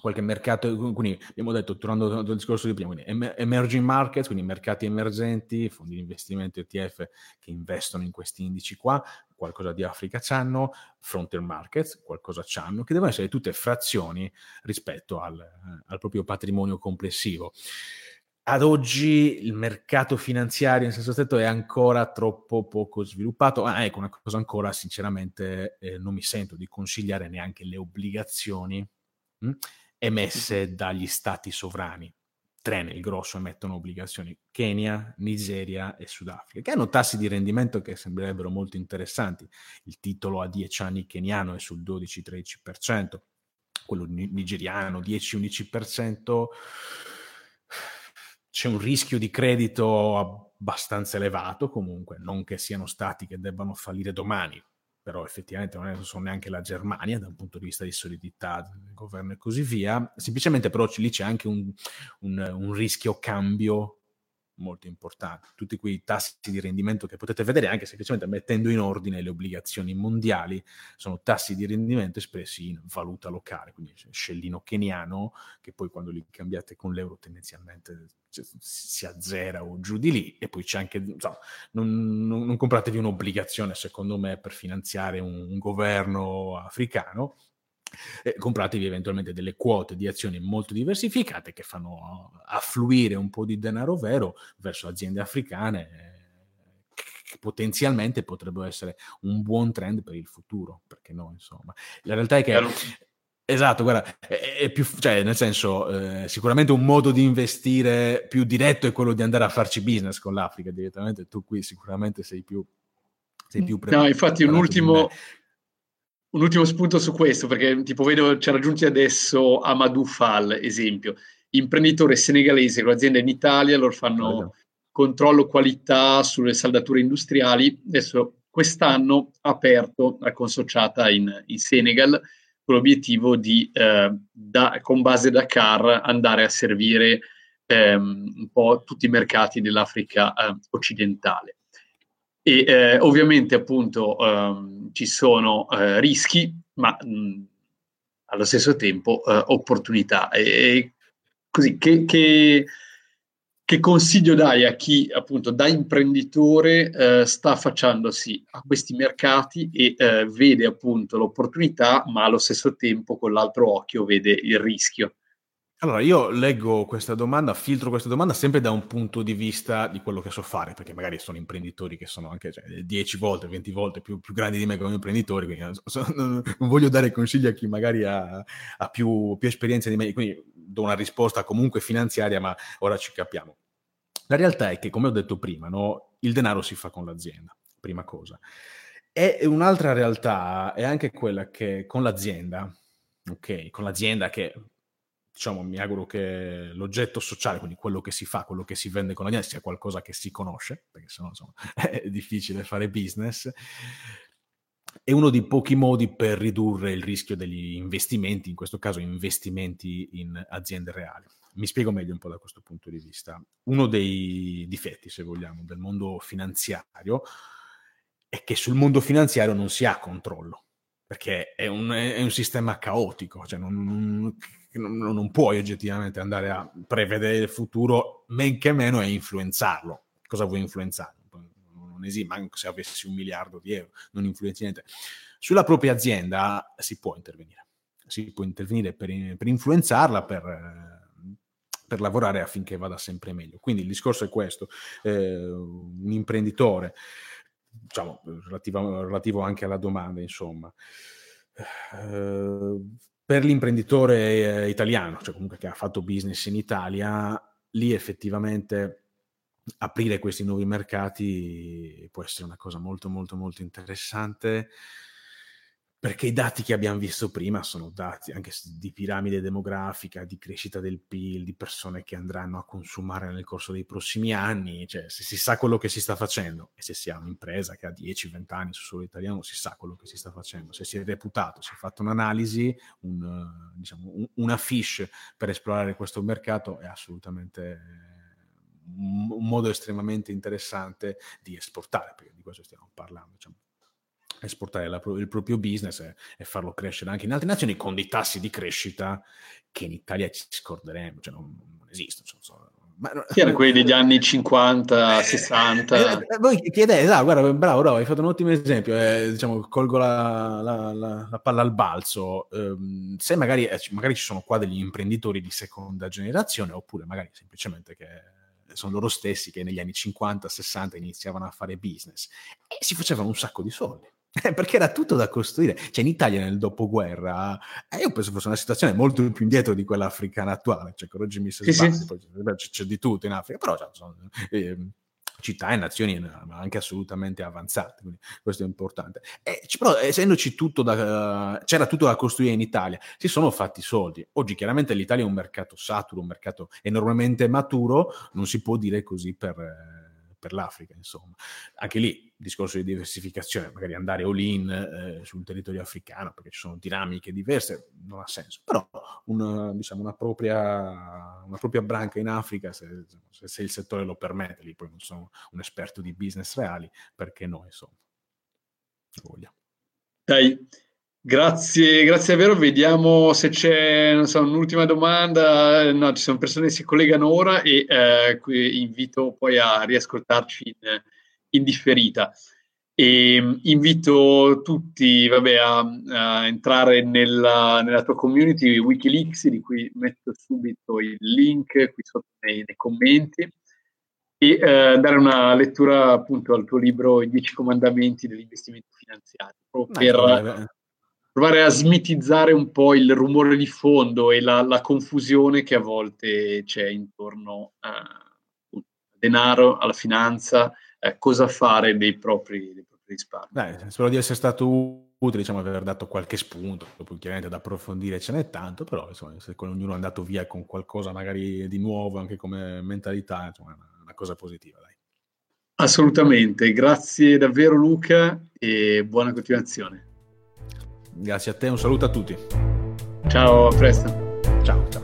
qualche mercato, quindi abbiamo detto, tornando al discorso di prima, quindi emerging markets, quindi mercati emergenti, fondi di investimento ETF che investono in questi indici qua, qualcosa di Africa c'hanno, frontier markets, qualcosa c'hanno, che devono essere tutte frazioni rispetto al, al proprio patrimonio complessivo. Ad oggi il mercato finanziario in senso stretto è ancora troppo poco sviluppato. Ah, ecco, una cosa ancora, sinceramente, eh, non mi sento di consigliare neanche le obbligazioni mh, hm, emesse dagli stati sovrani. Tre nel grosso emettono obbligazioni, Kenya, Nigeria e Sudafrica, che hanno tassi di rendimento che sembrerebbero molto interessanti. Il titolo a 10 anni keniano è sul 12-13%, quello nigeriano 10-11%. C'è un rischio di credito abbastanza elevato comunque, non che siano stati che debbano fallire domani, però effettivamente non sono neanche la Germania da un punto di vista di solidità governo e così via, semplicemente però lì c'è anche un, un, un rischio cambio molto importante. Tutti quei tassi di rendimento che potete vedere anche semplicemente mettendo in ordine le obbligazioni mondiali sono tassi di rendimento espressi in valuta locale, quindi scellino keniano che poi quando li cambiate con l'euro tendenzialmente si azzera o giù di lì e poi c'è anche, insomma, non, non, non compratevi un'obbligazione secondo me per finanziare un, un governo africano, eh, compratevi eventualmente delle quote di azioni molto diversificate che fanno affluire un po' di denaro vero verso aziende africane eh, che potenzialmente potrebbero essere un buon trend per il futuro, perché no, insomma. La realtà è che Esatto, guarda, è, è, più, cioè, nel senso, eh, sicuramente un modo di investire più diretto è quello di andare a farci business con l'Africa direttamente. Tu qui sicuramente sei più, sei più pre- No, infatti, un ultimo, un ultimo spunto su questo, perché tipo vedo, ci ha raggiunti adesso Amadou Fall, esempio, imprenditore senegalese con azienda in Italia, loro fanno Bello. controllo qualità sulle saldature industriali. Adesso quest'anno ha aperto la consociata in, in Senegal con l'obiettivo di, eh, da, con base Dakar, andare a servire ehm, un po' tutti i mercati dell'Africa eh, occidentale. E eh, ovviamente appunto ehm, ci sono eh, rischi, ma mh, allo stesso tempo eh, opportunità. E, e così che, che che consiglio dai a chi appunto da imprenditore eh, sta affacciandosi a questi mercati e eh, vede appunto l'opportunità, ma allo stesso tempo con l'altro occhio vede il rischio? Allora, io leggo questa domanda, filtro questa domanda sempre da un punto di vista di quello che so fare, perché magari sono imprenditori che sono anche cioè, 10 volte, 20 volte più, più, grandi di me come imprenditori, quindi so, non, non, voglio dare consigli a chi magari ha, ha più, più esperienza di me, quindi do una risposta comunque finanziaria, ma ora ci capiamo. La realtà è che, come ho detto prima, no, il denaro si fa con l'azienda, prima cosa. E un'altra realtà è anche quella che con l'azienda, ok, con l'azienda che diciamo, mi auguro che l'oggetto sociale, quindi quello che si fa, quello che si vende con l'azienda, sia qualcosa che si conosce, perché sennò insomma, è difficile fare business. È uno dei pochi modi per ridurre il rischio degli investimenti, in questo caso investimenti in aziende reali. Mi spiego meglio un po' da questo punto di vista. Uno dei difetti, se vogliamo, del mondo finanziario è che sul mondo finanziario non si ha controllo, perché è un, è un sistema caotico, cioè non, non, non, puoi oggettivamente andare a prevedere il futuro, men che meno è influenzarlo. Cosa vuoi influenzare? Non esiste, manco se avessi un miliardo di euro, non influenzi niente. Sulla propria azienda si può intervenire, si può intervenire per, per influenzarla, per per lavorare affinché vada sempre meglio. Quindi il discorso è questo, eh, un imprenditore, diciamo, relativo, relativo, anche alla domanda, insomma, eh, per l'imprenditore eh, italiano, cioè comunque che ha fatto business in Italia, lì effettivamente aprire questi nuovi mercati può essere una cosa molto molto molto interessante perché i dati che abbiamo visto prima sono dati anche di piramide demografica, di crescita del PIL, di persone che andranno a consumare nel corso dei prossimi anni, cioè se si sa quello che si sta facendo e se si ha un'impresa che ha 10-20 anni su solo italiano si sa quello che si sta facendo, se si è reputato, si è fatto un'analisi, un, diciamo, un, una fish per esplorare questo mercato è assolutamente un modo estremamente interessante di esportare, perché di questo stiamo parlando. Diciamo esportare la, il proprio business e, e, farlo crescere anche in altre nazioni con dei tassi di crescita che in Italia ci scorderemo, cioè non, non esistono. So, ma, sì, erano quelli degli anni 50, 60. Eh, eh, voi chiedete, ah, guarda, bravo, bravo, hai fatto un ottimo esempio. Eh, diciamo, colgo la, la, la, la, palla al balzo. Eh, se magari, eh, magari ci sono qua degli imprenditori di seconda generazione, oppure magari semplicemente che sono loro stessi che negli anni 50-60 iniziavano a fare business e si facevano un sacco di soldi. Eh, perché era tutto da costruire. Cioè, in Italia nel dopoguerra, eh, io penso fosse una situazione molto più indietro di quella africana attuale. Cioè, correggimi se sì, sbaglio, sì. poi c'è, c'è, di tutto in Africa, però cioè, sono eh, città e nazioni eh, anche assolutamente avanzate, quindi questo è importante. E, però, essendoci tutto da, uh, c'era tutto da costruire in Italia, si sono fatti soldi. Oggi, chiaramente, l'Italia è un mercato saturo, un mercato enormemente maturo, non si può dire così per per l'Africa, insomma. Anche lì, discorso di diversificazione, magari andare all-in eh, sul territorio africano, perché ci sono dinamiche diverse, non ha senso. Però una, diciamo, una, propria, una propria branca in Africa, se, se, se, il settore lo permette, lì poi non sono un esperto di business reali, perché no, insomma. Voglia. Dai, Grazie, grazie davvero. Vediamo se c'è so, un'ultima domanda. No, ci sono persone che si collegano ora e eh, invito poi a riascoltarci in, in differita. E invito tutti vabbè, a, a, entrare nella, nella, tua community Wikileaks, di cui metto subito il link qui sotto nei, nei commenti, e eh, dare una lettura appunto al tuo libro I dieci comandamenti dell'investimento finanziario, per provare a smitizzare un po' il rumore di fondo e la, la confusione che a volte c'è intorno al denaro, alla finanza, eh, cosa fare dei propri, dei propri risparmi. Beh, spero di essere stato utile, diciamo, aver dato qualche spunto, poi chiaramente da approfondire ce n'è tanto, però insomma, se ognuno è andato via con qualcosa magari di nuovo anche come mentalità, insomma, è una, una cosa positiva. Dai. Assolutamente, grazie davvero Luca e buona continuazione. Grazie a te, un saluto a tutti. Ciao, a presto. Ciao. ciao.